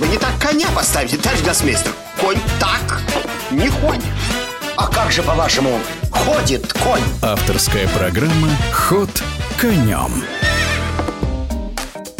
Вы не так коня поставите, товарищ гроссмейстер. Конь так не ходит. А как же, по-вашему, ходит конь? Авторская программа «Ход конем».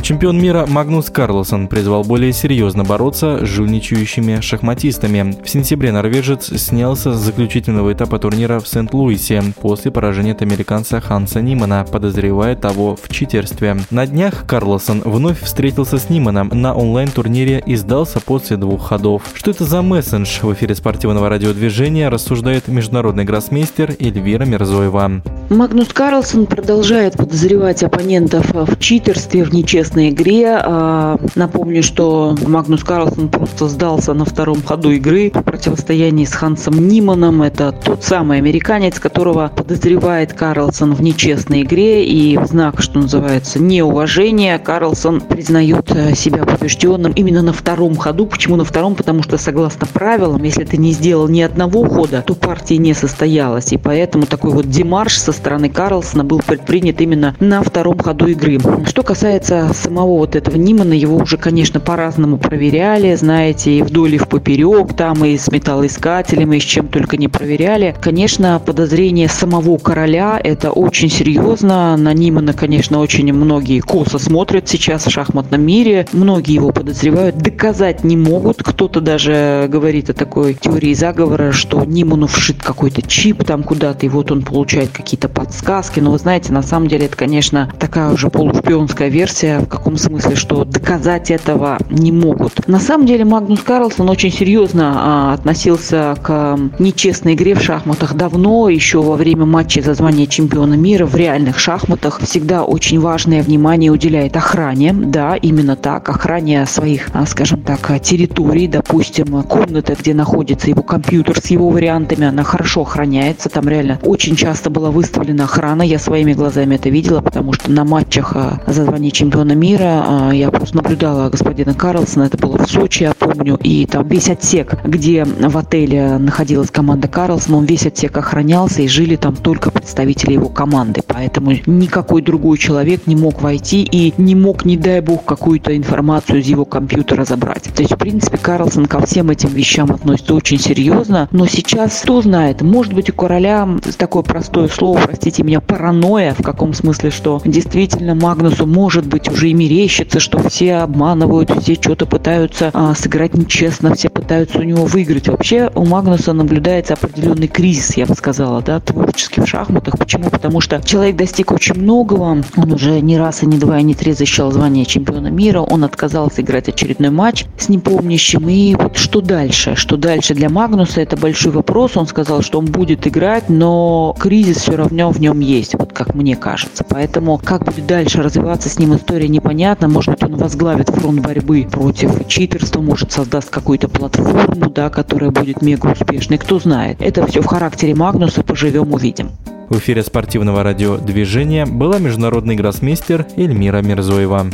Чемпион мира Магнус Карлсон призвал более серьезно бороться с жульничающими шахматистами. В сентябре норвежец снялся с заключительного этапа турнира в Сент-Луисе после поражения от американца Ханса Нимана, подозревая того в читерстве. На днях Карлсон вновь встретился с Ниманом на онлайн-турнире и сдался после двух ходов. Что это за мессендж? В эфире спортивного радиодвижения рассуждает международный гроссмейстер Эльвира Мирзоева. Магнус Карлсон продолжает подозревать оппонентов в читерстве, в нечестной игре. А, напомню, что Магнус Карлсон просто сдался на втором ходу игры в противостоянии с Хансом Ниманом. Это тот самый американец, которого подозревает Карлсон в нечестной игре. И в знак, что называется, неуважения, Карлсон признает э, себя побежденным именно на втором ходу. Почему на втором? Потому что, согласно правилам, если ты не сделал ни одного хода, то партия не состоялась. И поэтому такой вот демарш со стороны Карлсона был предпринят именно на втором ходу игры. Что касается самого вот этого Нимана, его уже, конечно, по-разному проверяли, знаете, и вдоль, и в поперек, там и с металлоискателем, и с чем только не проверяли. Конечно, подозрение самого короля – это очень серьезно. На Нимана, конечно, очень многие косо смотрят сейчас в шахматном мире. Многие его подозревают, доказать не могут. Кто-то даже говорит о такой теории заговора, что Ниману вшит какой-то чип там куда-то, и вот он получает какие-то подсказки. Но вы знаете, на самом деле это, конечно, такая уже полушпионская версия, в каком смысле, что доказать этого не могут. На самом деле Магнус Карлсон очень серьезно а, относился к нечестной игре в шахматах давно, еще во время матча за звание чемпиона мира в реальных шахматах. Всегда очень важное внимание уделяет охране, да, именно так, охране своих, а, скажем так, территорий, допустим, комната, где находится его компьютер с его вариантами, она хорошо охраняется, там реально очень часто была выставлена охрана, я своими глазами это видела, потому что на матчах а, за звание чемпиона мира мира. А, я просто наблюдала господина Карлсона, это было в Сочи, я помню, и там весь отсек, где в отеле находилась команда Карлсона, он весь отсек охранялся, и жили там только представители его команды. Поэтому никакой другой человек не мог войти и не мог, не дай бог, какую-то информацию из его компьютера забрать. То есть, в принципе, Карлсон ко всем этим вещам относится очень серьезно, но сейчас, кто знает, может быть, у короля такое простое слово, простите меня, паранойя, в каком смысле, что действительно Магнусу может быть уже мерещится, что все обманывают, все что-то пытаются а, сыграть нечестно, все пытаются у него выиграть. Вообще у Магнуса наблюдается определенный кризис, я бы сказала, да, творчески в шахматах. Почему? Потому что человек достиг очень многого, он уже не раз и не два и не три защищал звание чемпиона мира, он отказался играть очередной матч с непомнящим. И вот что дальше? Что дальше для Магнуса? Это большой вопрос. Он сказал, что он будет играть, но кризис все равно в нем есть, вот как мне кажется. Поэтому как будет дальше развиваться с ним история непонятна непонятно. Может быть, он возглавит фронт борьбы против читерства, может, создаст какую-то платформу, да, которая будет мега успешной. Кто знает. Это все в характере Магнуса. Поживем, увидим. В эфире спортивного радиодвижения была международный гроссмейстер Эльмира Мирзоева.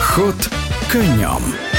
Ход конем.